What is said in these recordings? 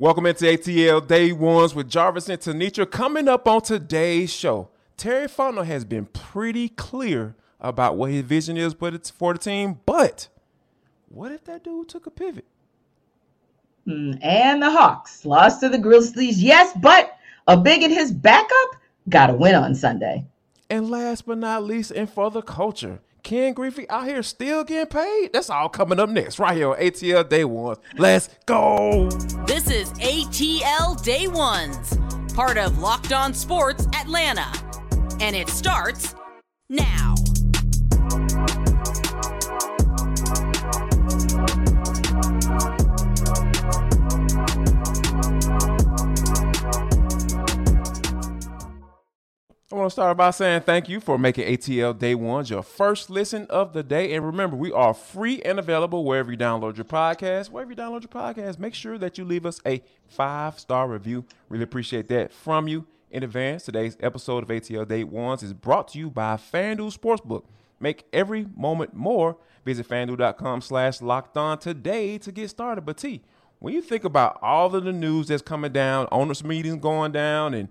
Welcome into ATL Day Ones with Jarvis and Tenitra. Coming up on today's show, Terry Fontenot has been pretty clear about what his vision is for the team, but what if that dude took a pivot? Mm, and the Hawks lost to the Grizzlies, yes, but a big in his backup got a win on Sunday. And last but not least, and for the culture, Ken Griffey out here still getting paid. That's all coming up next, right here on ATL Day Ones. Let's go. This is ATL Day Ones, part of Locked On Sports Atlanta. And it starts now. I want to start by saying thank you for making ATL Day Ones your first listen of the day. And remember, we are free and available wherever you download your podcast. Wherever you download your podcast, make sure that you leave us a five star review. Really appreciate that from you in advance. Today's episode of ATL Day Ones is brought to you by FanDuel Sportsbook. Make every moment more. Visit fanduel.com slash locked on today to get started. But T, when you think about all of the news that's coming down, owners' meetings going down, and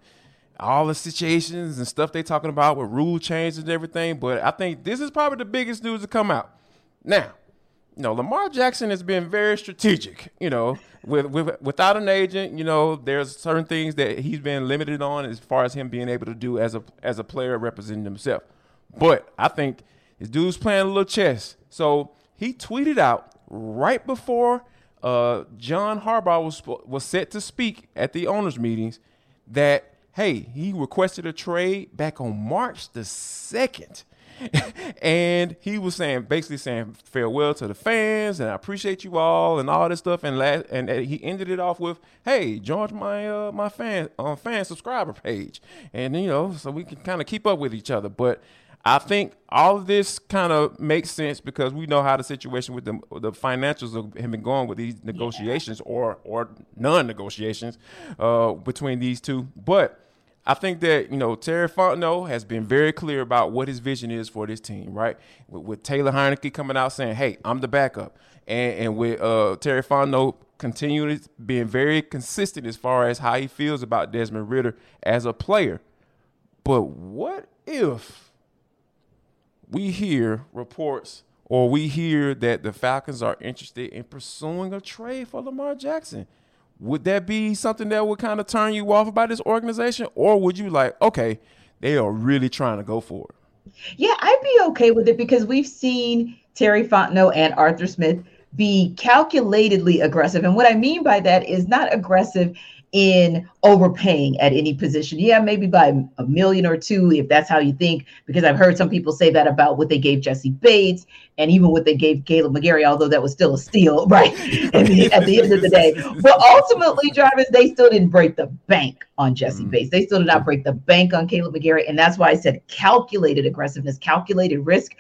all the situations and stuff they talking about with rule changes and everything. But I think this is probably the biggest news to come out. Now, you know, Lamar Jackson has been very strategic. You know, with, with without an agent, you know, there's certain things that he's been limited on as far as him being able to do as a as a player representing himself. But I think this dude's playing a little chess. So he tweeted out right before uh, John Harbaugh was was set to speak at the owners' meetings that hey, he requested a trade back on March the 2nd. and he was saying, basically saying farewell to the fans, and I appreciate you all, and all this stuff. And last, and he ended it off with, "Hey, join my uh, my fan uh, fan subscriber page," and you know, so we can kind of keep up with each other. But I think all of this kind of makes sense because we know how the situation with the the financials have been going with these negotiations yeah. or or non negotiations uh, between these two, but I think that you know Terry Fontenot has been very clear about what his vision is for this team, right? With, with Taylor Heinicke coming out saying, "Hey, I'm the backup," and, and with uh, Terry Fontenot continuing being very consistent as far as how he feels about Desmond Ridder as a player. But what if we hear reports or we hear that the Falcons are interested in pursuing a trade for Lamar Jackson? Would that be something that would kind of turn you off about this organization? Or would you like okay they are really trying to go for it? Yeah i'd be okay with it because we've seen terry fontenot and arthur smith be calculatedly aggressive. And what i mean by that is not aggressive in overpaying at any position. Yeah, maybe by a million or two, if that's how you think, because I've heard some people say that about what they gave Jessie Bates and even what they gave Kaleb McGary, although that was still a steal, right? at, the, at, the, end of the day. But ultimately, Jarvis, they still didn't break the bank on Jessie mm-hmm. Bates. They still did not break the bank on Kaleb McGary. And that's why I said calculated aggressiveness, calculated risk.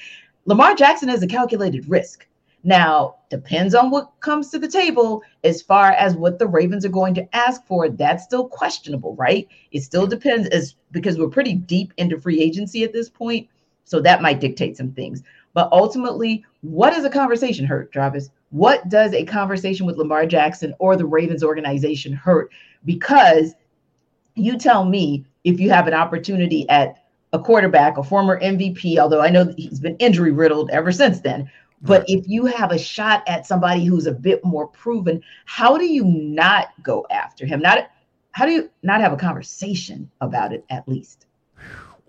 Lamar Jackson is a calculated risk. Now, depends on what comes to the table as far as what the Ravens are going to ask for. That's still questionable, right? It still depends as because we're pretty deep into free agency at this point. So that might dictate some things. But ultimately, what does a conversation hurt, Jarvis? What does a conversation with Lamar Jackson or the Ravens organization hurt? Because you tell me if you have an opportunity at a quarterback, a former MVP, although I know he's been injury riddled ever since then, but if you have a shot at somebody who's a bit more proven, how do you not go after him? Not how do you not have a conversation about it at least?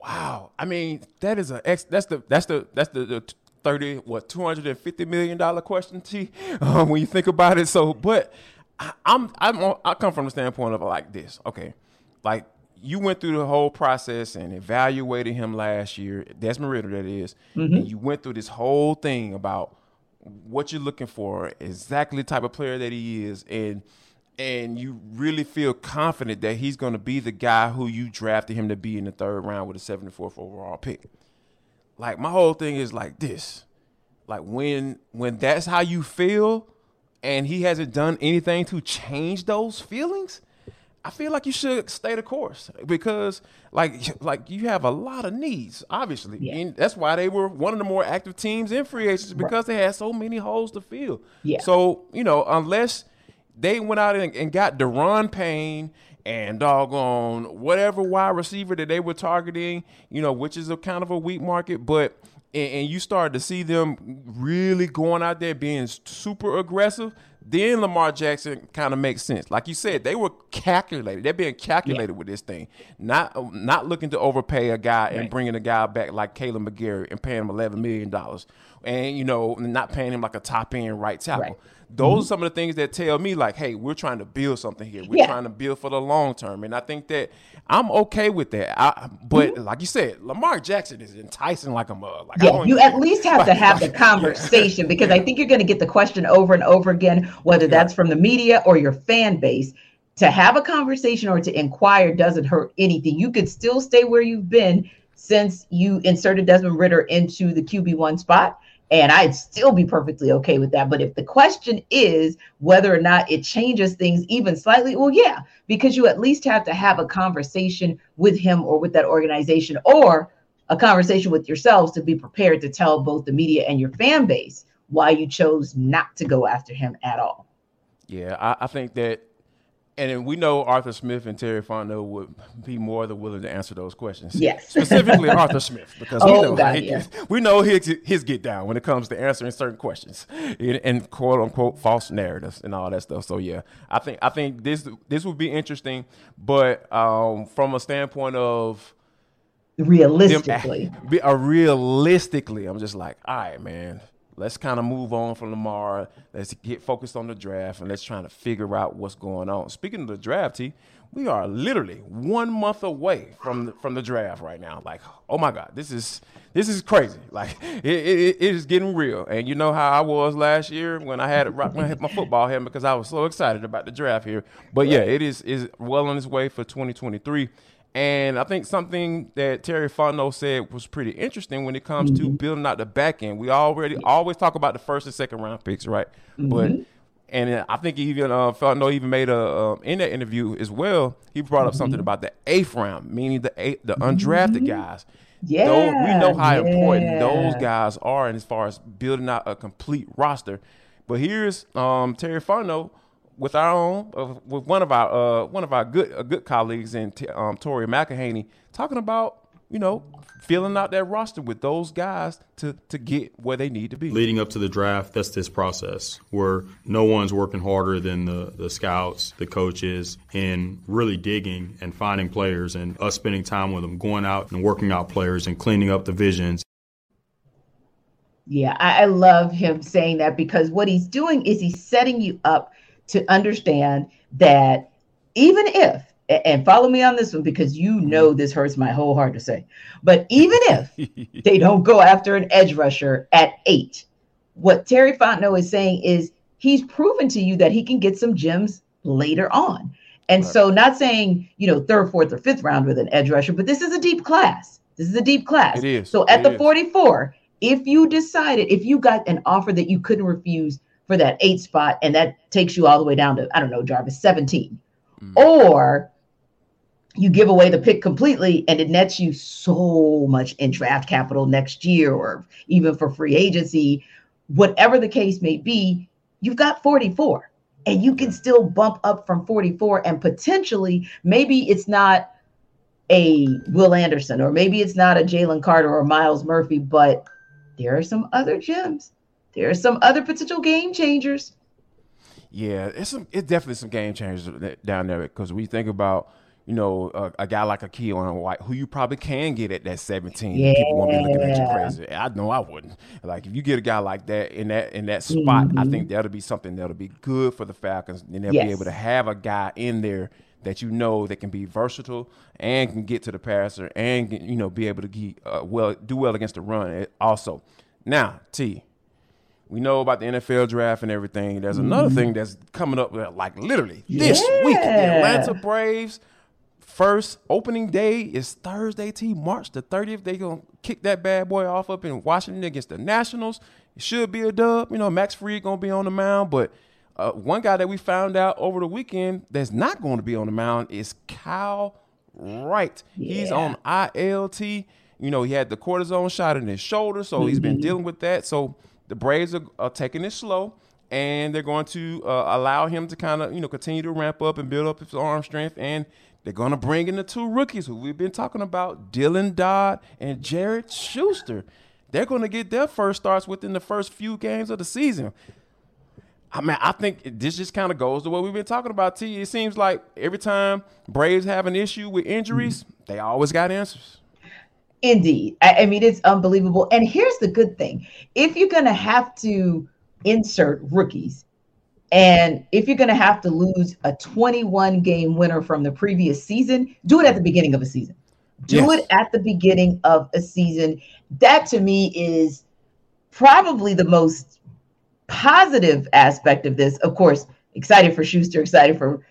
Wow. I mean, that is a ex that's the that's the that's the, the 30 what 250 million dollar question T um, when you think about it. So, but I, I'm I'm I come from the standpoint of like this. Okay. Like you went through the whole process and evaluated him last year, Desmond Ridder, that is, mm-hmm. and you went through this whole thing about what you're looking for, exactly the type of player that he is, and and you really feel confident that he's going to be the guy who you drafted him to be in the third round with a 74th overall pick. Like my whole thing is like this. Like when when that's how you feel and he hasn't done anything to change those feelings, I feel like you should stay the course because, like, like you have a lot of needs, obviously, yeah. and that's why they were one of the more active teams in free agency because right. they had so many holes to fill. Yeah. So you know, unless they went out and, and got Daron Payne and doggone whatever wide receiver that they were targeting, you know, which is a kind of a weak market, but and, and you started to see them really going out there being super aggressive, then Lamar Jackson kind of makes sense. Like you said, they were calculated. They're being calculated yeah. with this thing, not not looking to overpay a guy right. and bringing a guy back like Kaleb McGary and paying him eleven million dollars, and you know not paying him like a top end right tackle. Right. Those mm-hmm. are some of the things that tell me like, hey, we're trying to build something here. We're yeah. trying to build for the long term, and I think that I'm okay with that. I, but mm-hmm. like you said, Lamar Jackson is enticing like a mug. Like, yeah, you at least have to have the conversation because I think you're going to get the question over and over again, whether that's from the media or your fan base. To have a conversation or to inquire doesn't hurt anything. You could still stay where you've been since you inserted Desmond Ridder into the QB1 spot and I'd still be perfectly okay with that. But if the question is whether or not it changes things even slightly, well, yeah, because you at least have to have a conversation with him or with that organization or a conversation with yourselves to be prepared to tell both the media and your fan base why you chose not to go after him at all. Yeah, I, I think that and we know Arthur Smith and Terry Fontenot would be more than willing to answer those questions. Yes. Specifically Arthur Smith, because oh, we know, God, yeah. we know his, his get down when it comes to answering certain questions and, and, quote unquote false narratives and all that stuff. So yeah, I think I think this this would be interesting, but um, from a standpoint of realistically, them, realistically, I'm just like, all right, man let's kind of move on from Lamar. Let's get focused on the draft and let's try to figure out what's going on. Speaking of the draft, T, we are literally one month away from the, from the draft right now. Like, oh my God, this is this is crazy. Like, it, it, it is getting real. And you know how I was last year when I had when I hit my football helmet because I was so excited about the draft here. But yeah, it is is well on its way for 2023. And I think something that Terry Fontenot said was pretty interesting when it comes mm-hmm. to building out the back end. We already always talk about the first and second round picks, right? Mm-hmm. But and I think even uh, Fontenot even made a uh, in that interview as well. He brought up mm-hmm. something about the eighth round, meaning the eight, the undrafted mm-hmm. guys. Yeah, those, we know how yeah. important those guys are, and as far as building out a complete roster. But here's um, Terry Fontenot with our own, uh, with one of our uh, one of our good uh, good colleagues in um, Tori McElhaney, talking about you know filling out that roster with those guys to to get where they need to be. Leading up to the draft, that's this process where no one's working harder than the the scouts, the coaches, and really digging and finding players, and us spending time with them, going out and working out players and cleaning up divisions. Yeah, I, I love him saying that because what he's doing is he's setting you up to understand that even if and follow me on this one because you mm-hmm. know this hurts my whole heart to say. But even if they don't go after an edge rusher at eight, what Terry Fontenot is saying is he's proven to you that he can get some gems later on. And right. so, not saying, you know, third, fourth, or fifth round with an edge rusher, but this is a deep class. This is a deep class. It is. So, at it the is. 44, if you decided, if you got an offer that you couldn't refuse for that eight spot, and that takes you all the way down to, I don't know, Jarvis, 17. Mm. Or you give away the pick completely and it nets you so much in draft capital next year or even for free agency, whatever the case may be, you've got 44 and you can still bump up from 44 and potentially maybe it's not a Will Anderson or maybe it's not a Jalen Carter or Myles Murphy, but there are some other gems there are some other potential game changers. Yeah, it's some, it's definitely some game changers down there because we think about you know a, a guy like a Keion White who you probably can get at that 17. Yeah. People won't be looking at you crazy. I know I wouldn't. Like if you get a guy like that in that in that spot, mm-hmm. I think that'll be something that'll be good for the Falcons, and they'll yes. be able to have a guy in there that you know that can be versatile and can get to the passer and you know be able to get, uh, well do well against the run also. Now, T, we know about the NFL draft and everything. There's another mm-hmm. thing that's coming up, like literally this yeah. week. The Atlanta Braves first opening day is Thursday, T March the 30th. They gonna kick that bad boy off up in Washington against the Nationals. It should be a dub. You know, Max Fried gonna be on the mound, but uh, one guy that we found out over the weekend that's not going to be on the mound is Kyle Wright. Yeah. He's on ILT. You know, he had the cortisone shot in his shoulder, so mm-hmm. he's been mm-hmm. dealing with that. So the Braves are, are taking it slow. and they're going to uh, allow him to kind of you know continue to ramp up and build up his arm strength and they're going to bring in the two rookies who we've been talking about dylan dodd and jared Shuster they're going to get their first starts within the first few games of the season I mean, I think this just kind of goes to what we've been talking about. T. It seems like every time Braves have an issue with injuries, mm-hmm. they always got answers. Indeed, I, I, mean it's unbelievable. And here's the good thing: if you're going to have to insert rookies. And if you're going to have to lose a 21 game winner from the previous season, do it at the beginning of a season. Do yes. it at the beginning of a season. That to me is probably the most positive aspect of this. Of course, excited for Shuster, excited for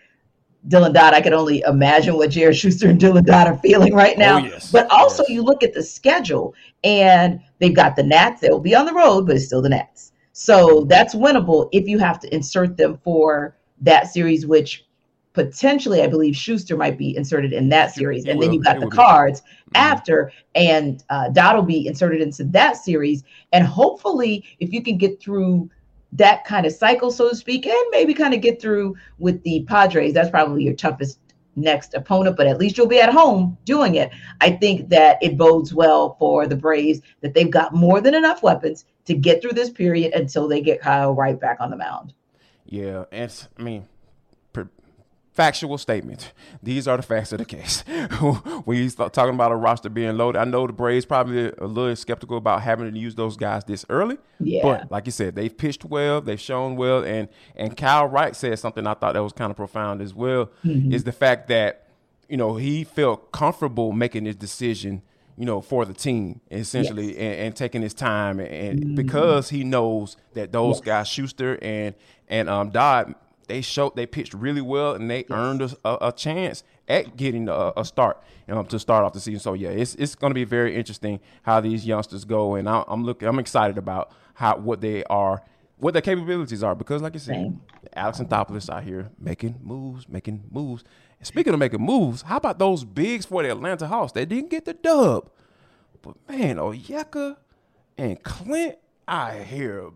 Dylan Dodd. I can only imagine what Jared Shuster and Dylan Dodd are feeling right now. Oh, yes. But also, yes. you look at the schedule, and they've got the Nats. They'll be on the road, but it's still the Nats. So that's winnable if you have to insert them for that series, which potentially I believe Shuster might be inserted in that series. And then you got the cards mm-hmm. after, and uh, Dodd will be inserted into that series. And hopefully, if you can get through that kind of cycle, so to speak, and maybe kind of get through with the Padres, that's probably your toughest next opponent, but at least you'll be at home doing it. I think that it bodes well for the Braves that they've got more than enough weapons to get through this period until they get Kyle Wright back on the mound. Yeah, it's I mean, factual statement. These are the facts of the case. when you start talking about a roster being loaded, I know the Braves probably a little skeptical about having to use those guys this early. Yeah. But like you said, they've pitched well, they've shown well, and and Kyle Wright said something I thought that was kind of profound as well. Mm-hmm. Is the fact that you know he felt comfortable making his decision you know, for the team essentially, yes. and, and, taking his time, and, and mm-hmm. because he knows that those yes. guys, Shuster and and um, Dodd, they showed they pitched really well, and they earned a, a, chance at getting a, a start um, to start off the season. So yeah, it's it's going to be very interesting how these youngsters go, and I, am looking, I'm excited about how what they are, what their capabilities are, because like I said. Alex Anthopoulos out here making moves, making moves. And speaking of making moves, how about those bigs for the Atlanta Hawks? They didn't get the dub, but man, Onyeka and Clint, I hear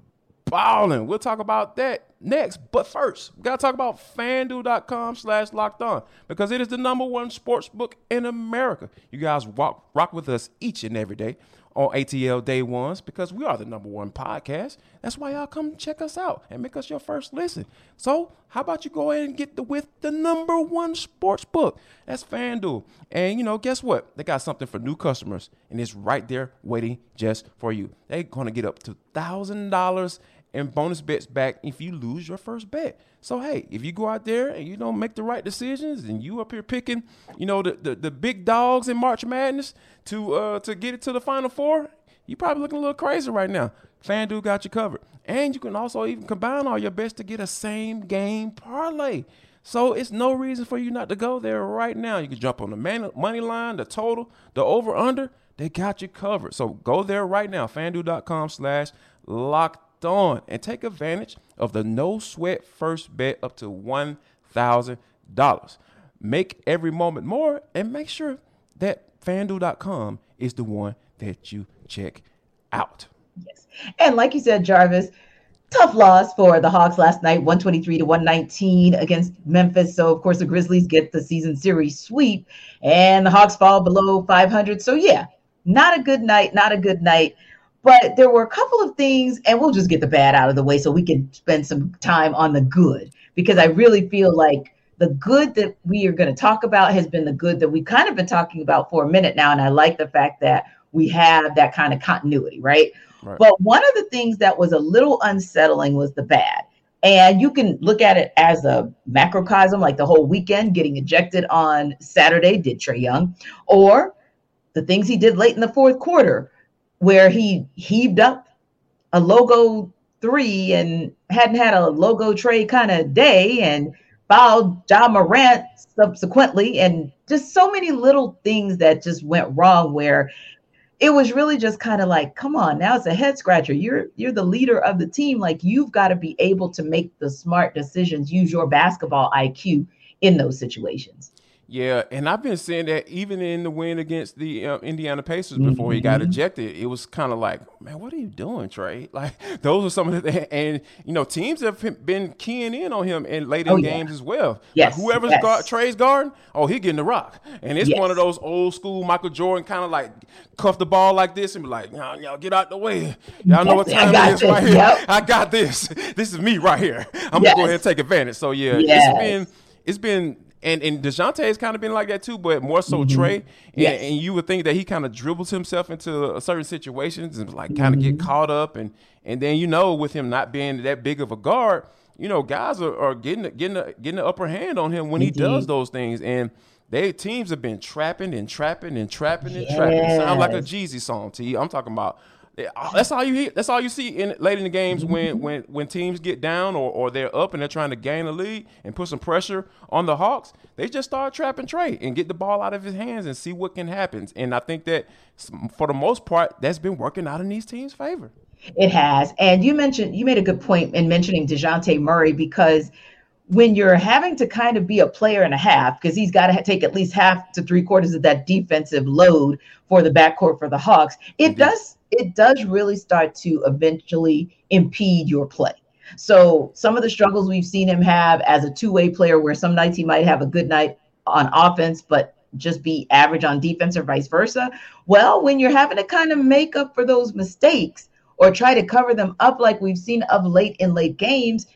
balling. We'll talk about that next. But first, we gotta talk about fanduel.com slash locked on because it is the number one sports book in America. You guys walk rock with us each and every day on ATL Day Ones because we are the number one podcast. That's why y'all come check us out and make us your first listen. So, how about you go ahead and get the with the number one sports book? That's FanDuel. And you know, guess what? They got something for new customers, and it's right there waiting just for you. They're gonna get up to thousand dollars and bonus bets back if you lose your first bet. So hey, if you go out there and you don't make the right decisions and you up here picking, you know, the, the, the big dogs in March Madness to uh to get it to the final four, you probably looking a little crazy right now. FanDuel got you covered. And you can also even combine all your bets to get a same game parlay. So it's no reason for you not to go there right now. You can jump on the man, money line, the total, the over under. They got you covered. So go there right now, fanduel.com slash locked on and take advantage of the no sweat first bet up to $1,000. Make every moment more and make sure that fanduel.com is the one that you check out. Yes. And like you said, Jarvis, tough loss for the Hawks last night, 123 to 119 against Memphis. So, of course, the Grizzlies get the season series sweep and the Hawks fall below 500. So, yeah, not a good night, not a good night but there were a couple of things, and we'll just get the bad out of the way so we can spend some time on the good, because I really feel like the good that we are going to talk about has been the good that we've kind of been talking about for a minute now. And I like the fact that we have that kind of continuity, right? right? But one of the things that was a little unsettling was the bad. And you can look at it as a macrocosm, like the whole weekend getting ejected on Saturday did Trae Young, or the things he did late in the fourth quarter where he heaved up a logo three and hadn't had a logo Trae kind of day and fouled Ja Morant subsequently, and just so many little things that just went wrong where it was really just kind of like, come on, now it's a head scratcher. You're you're the leader of the team. Like you've got to be able to make the smart decisions, use your basketball IQ in those situations. Yeah, and I've been seeing that even in the win against the uh, Indiana Pacers before mm-hmm. he got mm-hmm. ejected, it was kind of like, man, what are you doing, Trae? Like those are some of the and you know teams have been keying in on him in late in oh, games yeah. as well. Yes, like, whoever's yes. Guard, Trae's guarding, oh, he getting the rock, and it's yes. one of those old school Michael Jordan kind of like cuff the ball like this and be like, y'all, y'all get out the way. Y'all know what time it is this. right here. Yep. I got this. This is me right here. I'm gonna go ahead and take advantage. So yeah, it's been it's been and and Dejounte has kind of been like that too, but more so mm-hmm. Trae. And, yes. and, you would think that he kind of dribbles himself into certain situations and like kind of mm-hmm. get caught up, and and then you know with him not being that big of a guard, you know guys are, are getting getting a, getting the upper hand on him when he does those things, and they teams have been trapping and trapping and trapping and yes. trapping. It sounds like a Jeezy song to you. I'm talking about that's all you hear. That's all you see in late in the games when when when teams get down or, or they're up and they're trying to gain a lead and put some pressure on the Hawks. They just start trapping Trae and get the ball out of his hands and see what can happen. And I think that for the most part, that's been working out in these teams' favor. It has. And you mentioned you made a good point in mentioning Dejounte Murray because when you're having to kind of be a player and a half, because he's got to take at least half to three quarters of that defensive load for the backcourt for the Hawks, it mm-hmm. does it does really start to eventually impede your play. So some of the struggles we've seen him have as a two-way player, where some nights he might have a good night on offense, but just be average on defense or vice versa. Well, when you're having to kind of make up for those mistakes or try to cover them up like we've seen of late in late games,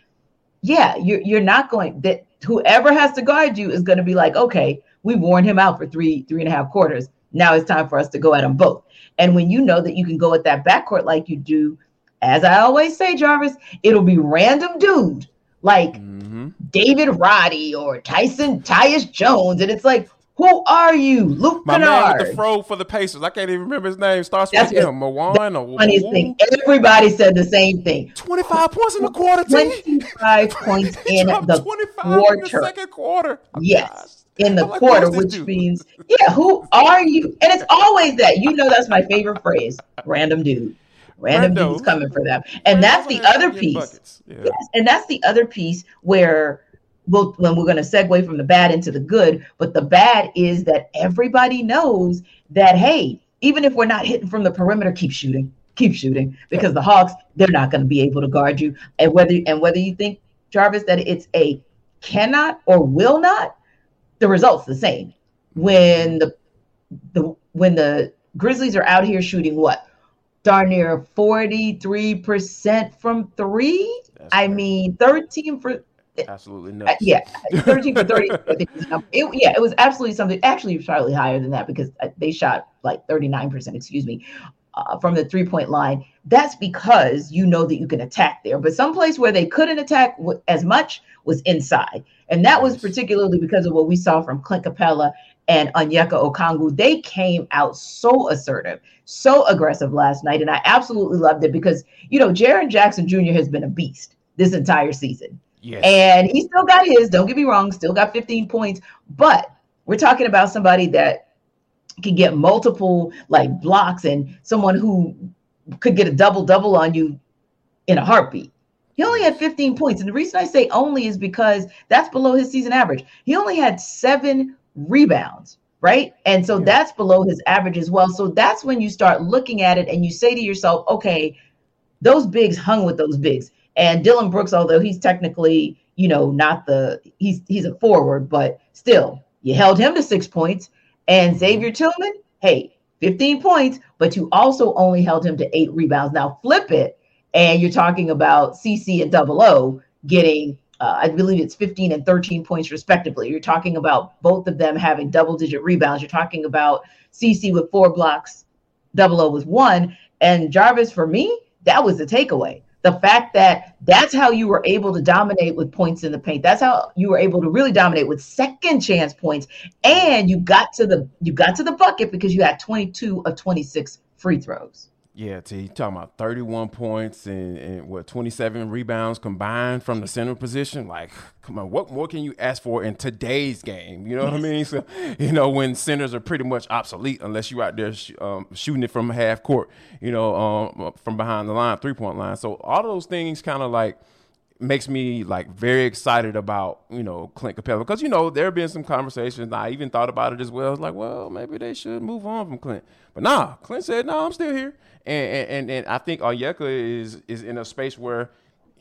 yeah, you're you're not going that whoever has to guard you is going to be like, okay, we worn him out for three, three and a half quarters. Now it's time for us to go at them both. And when you know that you can go at that backcourt like you do, as I always say, Jarvis, it'll be random dude like mm-hmm. David Roddy or Tyson Tyus Jones. And it's like, who are you, Luke My Kennard? man with the fro for the Pacers. I can't even remember his name. Starts That's with him, Mawan or funniest thing. Everybody said the same thing. Twenty-five points in the quarter. Twenty-five points in the quarter. In the second quarter. Oh, yes. Gosh in the quarter, which means, yeah, who are you? And it's always that. You know, that's my favorite phrase random dude. Random Rando. dudes coming for them. And Rando that's the other piece. Yeah. Yes, and that's the other piece where we'll, when we're going to segue from the bad into the good. But the bad is that everybody knows that, hey, even if we're not hitting from the perimeter, keep shooting. Keep shooting because the Hawks, they're not going to be able to guard you. And whether and whether you think, Jarvis, that it's a cannot or will not, the result's the same. When the the when the Grizzlies are out here shooting what? Darn near 43% from three. That's I right. mean, 13 for absolutely no. Uh, yeah, 13 for 30. it, yeah, it was absolutely something. Actually, slightly higher than that because uh, they shot like 39%, excuse me, uh, from the three point line. That's because you know that you can attack there. But someplace where they couldn't attack as much was inside. And that was particularly because of what we saw from Clint Capela and Onyeka Okongwu. They came out so assertive, so aggressive last night. And I absolutely loved it because, you know, Jaren Jackson Jr. has been a beast this entire season. Yes. And he still got his, don't get me wrong, still got 15 points. But we're talking about somebody that can get multiple like blocks and someone who could get a double double on you in a heartbeat. He only had 15 points. And the reason I say only is because that's below his season average. He only had seven rebounds, right? And so yeah. that's below his average as well. So that's when you start looking at it and you say to yourself, okay, those bigs hung with those bigs. And Dillon Brooks, although he's technically, you know, not the he's he's a forward, but still, you held him to six points. And mm-hmm. Xavier Tillman, hey, 15 points, but you also only held him to eight rebounds. Now flip it and you're talking about CC and Double O getting, uh, I believe it's 15 and 13 points respectively. You're talking about both of them having double digit rebounds. You're talking about CC with four blocks, Double O with one. And Jarvis, for me, that was the takeaway. The fact that that's how you were able to dominate with points in the paint. That's how you were able to really dominate with second chance points. And you got to the you got to the bucket because you had 22 of 26 free throws. Yeah, T, talking about 31 points and, and, what 27 rebounds combined from the center position. Like, come on, what more can you ask for in today's game? You know what I mean? So, you know, when centers are pretty much obsolete unless you're out there sh- um, shooting it from half court, you know, um, from behind the line, three point line. So all those things kind of like makes me like very excited about you know Clint Capela because you know there have been some conversations. I even thought about it as well. I was like, well, maybe they should move on from Clint, but nah, Clint said, no, I'm still here, and and and I think Onyeka is is in a space where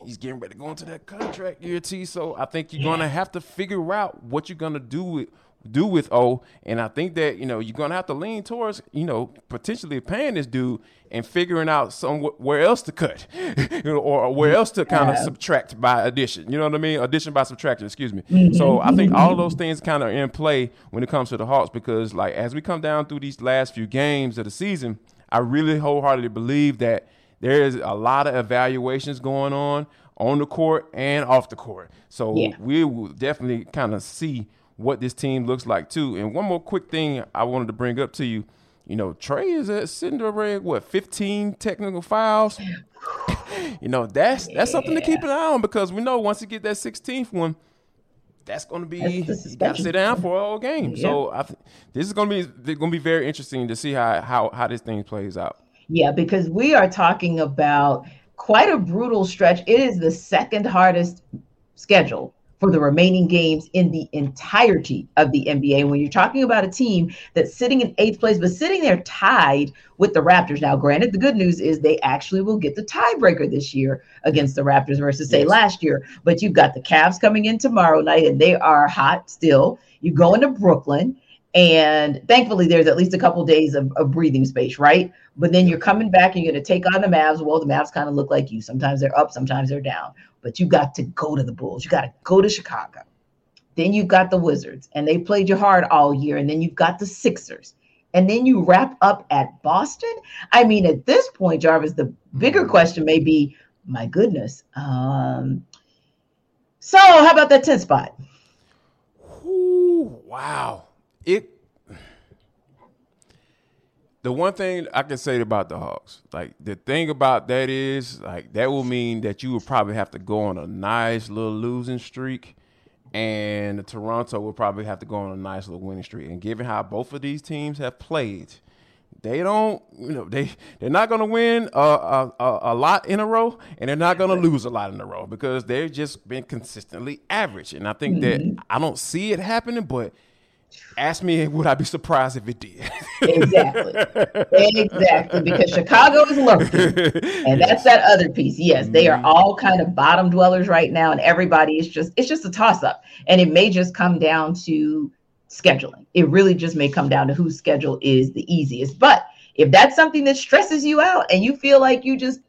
he's getting ready to go into that contract year T. So I think you're gonna have to figure out what you're gonna do with do with O. And I think that, you know, you're gonna have to lean towards, you know, potentially paying this dude and figuring out somewhere else to cut. you know, or where else to kind of yeah. subtract by addition. You know what I mean? Addition by subtraction, excuse me. Mm-hmm. So I think all of those things kind of in play when it comes to the Hawks because like as we come down through these last few games of the season, I really wholeheartedly believe that there is a lot of evaluations going on on the court and off the court. So yeah. we will definitely kind of see what this team looks like too. And one more quick thing I wanted to bring up to you. You know, Trae is at Cinder what 15 technical fouls. you know, that's that's something to keep an eye on because we know once you get that 16th one, that's going to be you got to sit down for a whole game. Yeah. So I th- this is going to be going to be very interesting to see how how how this thing plays out. Yeah, because we are talking about quite a brutal stretch. It is the second hardest schedule for the remaining games in the entirety of the NBA. When you're talking about a team that's sitting in eighth place, but sitting there tied with the Raptors. Now, granted, the good news is they actually will get the tiebreaker this year against the Raptors versus, say, yes. last year. But you've got the Cavs coming in tomorrow night, and they are hot still. You go into Brooklyn. And thankfully, there's at least a couple days of, of, breathing space, right? But then you're coming back and you're going to take on the Mavs. Well, the Mavs kind of look like you. Sometimes they're up, sometimes they're down. But you got to go to the Bulls. You got to go to Chicago. Then you've got the Wizards, and they played you hard all year. And then you've got the Sixers. And then you wrap up at Boston. I mean, at this point, Jarvis, the bigger mm-hmm. question may be my goodness. Um, so, how about that 10 spot? Ooh, wow it the one thing I can say about the Hawks, like the thing about that is, like that will mean that you would probably have to go on a nice little losing streak, and Toronto will probably have to go on a nice little winning streak. And given how both of these teams have played, they don't, you know, they they're not going to win a, a, a, lot in a row, and they're not going to lose a lot in a row because they've just been consistently average. And I think mm-hmm. that I don't see it happening, but Ask me, would I be surprised if it did? exactly. Exactly. Because Chicago is lurking. And yes. that's that other piece. Yes, they are mm-hmm. all kind of bottom dwellers right now. And everybody is just, it's just a toss up. And it may just come down to scheduling. It really just may come down to whose schedule is the easiest. But if that's something that stresses you out and you feel like you just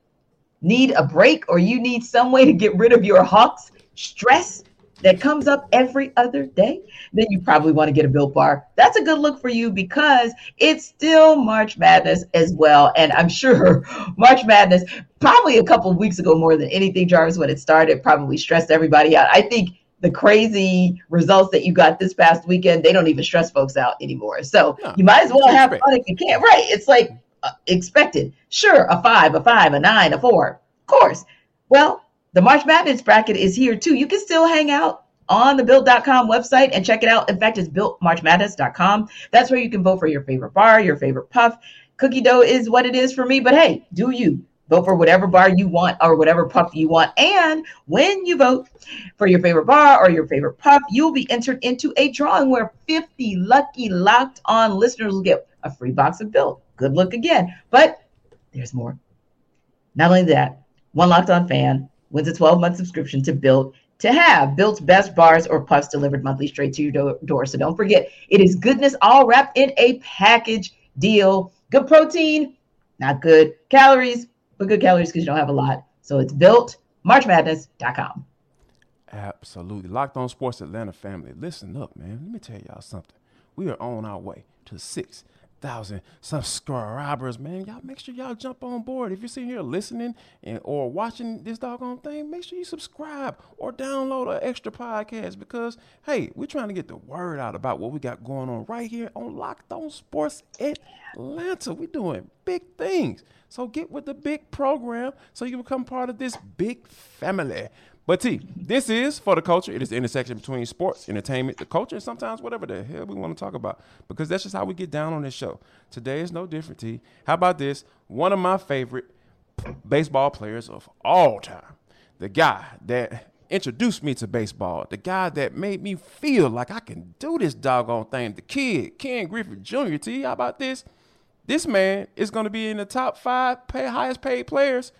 need a break or you need some way to get rid of your Hawks stress, that comes up every other day, then you probably want to get a built bar. That's a good look for you because it's still March Madness as well. And I'm sure March Madness, probably a couple of weeks ago, more than anything, Jarvis, when it started, probably stressed everybody out. I think the crazy results that you got this past weekend, they don't even stress folks out anymore. So no, you might as well have fun if you can't. Right. It's like uh, expected. Sure, a five, a five, a nine, a four. Of course. Well, the March Madness bracket is here too. You can still hang out on the built.com website and check it out. In fact, it's builtmarchmadness.com. That's where you can vote for your favorite bar, your favorite puff. Cookie dough is what it is for me, but hey, do you vote for whatever bar you want or whatever puff you want. And when you vote for your favorite bar or your favorite puff, you'll be entered into a drawing where 50 lucky locked on listeners will get a free box of Built. Good luck again. But there's more. Not only that, one locked on fan wins a 12 month subscription to Built to have Built's best bars or puffs delivered monthly straight to your door. So don't forget, it is goodness all wrapped in a package deal. Good protein, not good calories, but good calories because you don't have a lot. So it's built, marchmadness.com. Absolutely. Locked on Sports Atlanta family. Listen up, man. Let me tell y'all something. We are on our way to six thousand subscribers, man. Y'all make sure y'all jump on board. If you're sitting here listening and or watching this doggone thing, make sure you subscribe or download an extra podcast because hey, we're trying to get the word out about what we got going on right here on Locked On Sports Atlanta. We're doing big things. So get with the big program so you become part of this big family. But T, this is for the culture. It is the intersection between sports, entertainment, the culture, and sometimes whatever the hell we want to talk about. Because that's just how we get down on this show. Today is no different, T. How about this? One of my favorite baseball players of all time, the guy that introduced me to baseball, the guy that made me feel like I can do this doggone thing, the kid, Ken Griffey Jr. T, how about this? This man is going to be in the top five pay, highest paid players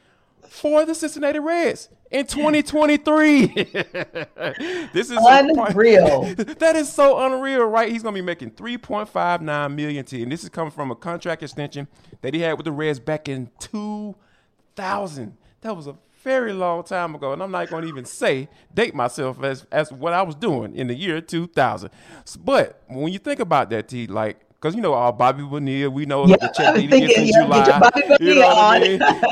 for the Cincinnati Reds in 2023. this is unreal. A, that is so unreal, right? He's going to be making 3.59 million T, and this is coming from a contract extension that he had with the Reds back in 2000. That was a very long time ago, and I'm not going to even say date myself as as what I was doing in the year 2000. But when you think about that, T, like because you know all Bobby Bonilla, we know yeah, the check he gets in July. you know what I mean?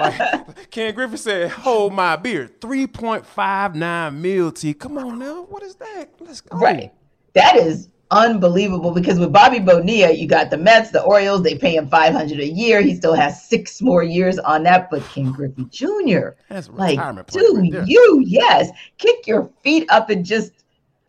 like, Ken Griffey said, "Hold my beer, three point five nine mil." T, come on now, what is that? Let's go. Right, that is unbelievable because with Bobby Bonilla, you got the Mets, the Orioles, they pay him 500 a year. He still has six more years on that. But Ken Griffey Jr., That's like, do right you, yes, kick your feet up and just,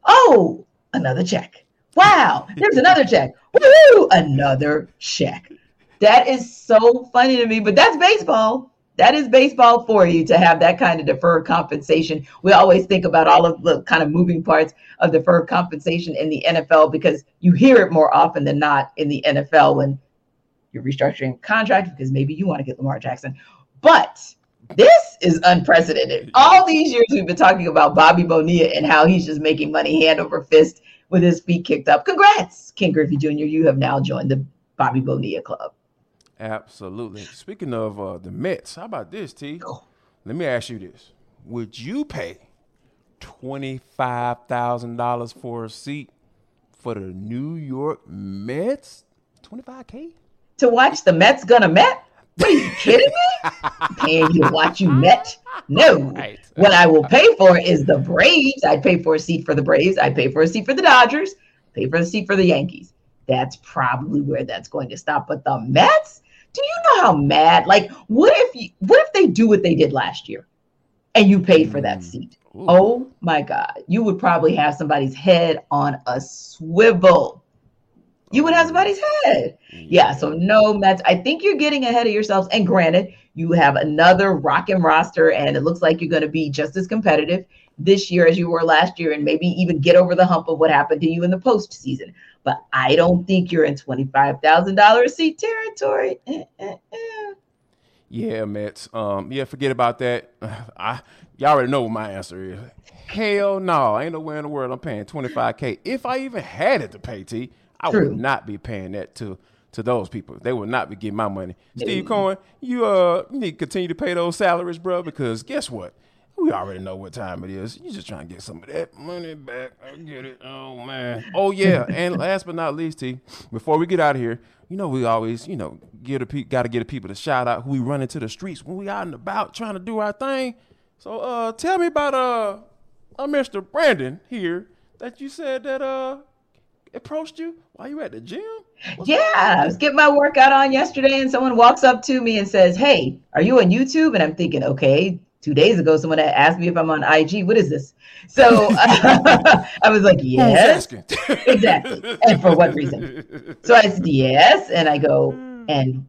oh, another check. Wow, there's another check. Woo, another check. That is so funny to me, but that's baseball that is baseball for you to have that kind of deferred compensation. We always think about all of the kind of moving parts of deferred compensation in the NFL because you hear it more often than not in the NFL when you're restructuring contract because maybe you want to get Lamar Jackson. But this is unprecedented. All these years we've been talking about Bobby Bonilla and how he's just making money hand over fist with his feet kicked up. Congrats, Ken Griffey Jr. You have now joined the Bobby Bonilla Club. Absolutely. Speaking of uh, the Mets, how about this, T? Let me ask you this: Would you pay twenty five thousand dollars for a seat for the New York Mets? Twenty five k to watch the Mets gonna Met? What are you kidding me? paying you to watch you Met? No. Right. What I will pay for is the Braves. I'd pay for a seat for the Braves. I'd pay for a seat for the Dodgers. Pay for a seat for the Yankees. That's probably where that's going to stop. But the Mets, do you know how mad? Like, what if you, what if they do what they did last year, and you paid for that mm. seat? Ooh. Oh my God, you would probably have somebody's head on a swivel. You would have somebody's head. Yeah, so no Mets. I think you're getting ahead of yourselves. And granted, you have another rocking roster, and it looks like you're going to be just as competitive this year as you were last year, and maybe even get over the hump of what happened to you in the postseason but I don't think you're in $25,000 seat territory. Eh, eh, eh. Yeah, Mets. Um, yeah, forget about that. I y'all already know what my answer is. Hell no, I ain't nowhere in the world I'm paying 25k. If I even had it to pay T, I True. would not be paying that to to those people. They would not be getting my money. Steve Cohen, you uh you need to continue to pay those salaries, bro, because guess what? we already know what time it is. You just trying to get some of that money back. I get it. Oh man. Oh yeah. and last but not least, T, before we get out of here, you know we always, you know, get a pe- got to get the people to shout out who we run into the streets when we out and about trying to do our thing. So uh, tell me about uh, uh Mr. Brandon here that you said that uh approached you while you were at the gym? What's yeah, I was getting my workout on yesterday, and someone walks up to me and says, "Hey, are you on YouTube?" And I'm thinking, okay, two days ago, someone had asked me if I'm on IG. What is this? So uh, I was like, yes. exactly. And for what reason? So I said, yes. And I go, and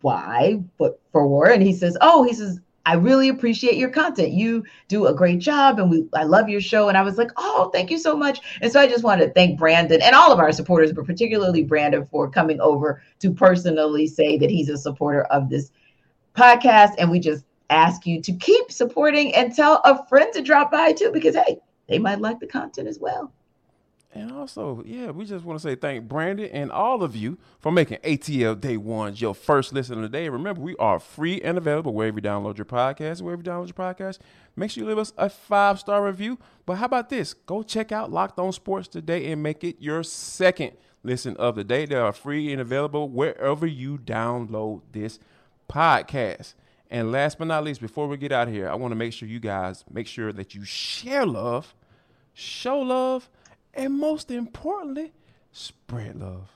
why? What for? What? And he says, oh, he says, I really appreciate your content. You do a great job and we I love your show. And I was like, oh, thank you so much. And so I just wanted to thank Brandon and all of our supporters, but particularly Brandon for coming over to personally say that he's a supporter of this podcast. And we just ask you to keep supporting and tell a friend to drop by too, because hey, they might like the content as well. And also, yeah, we just want to say thank Brandon and all of you for making ATL Day One your first listen of the day. Remember, we are free and available wherever you download your podcast. Wherever you download your podcast, make sure you leave us a five star review. But how about this? Go check out Locked On Sports today and make it your second listen of the day. They are free and available wherever you download this podcast. And last but not least, before we get out of here, I want to make sure you guys make sure that you share love, show love, and most importantly, spread love.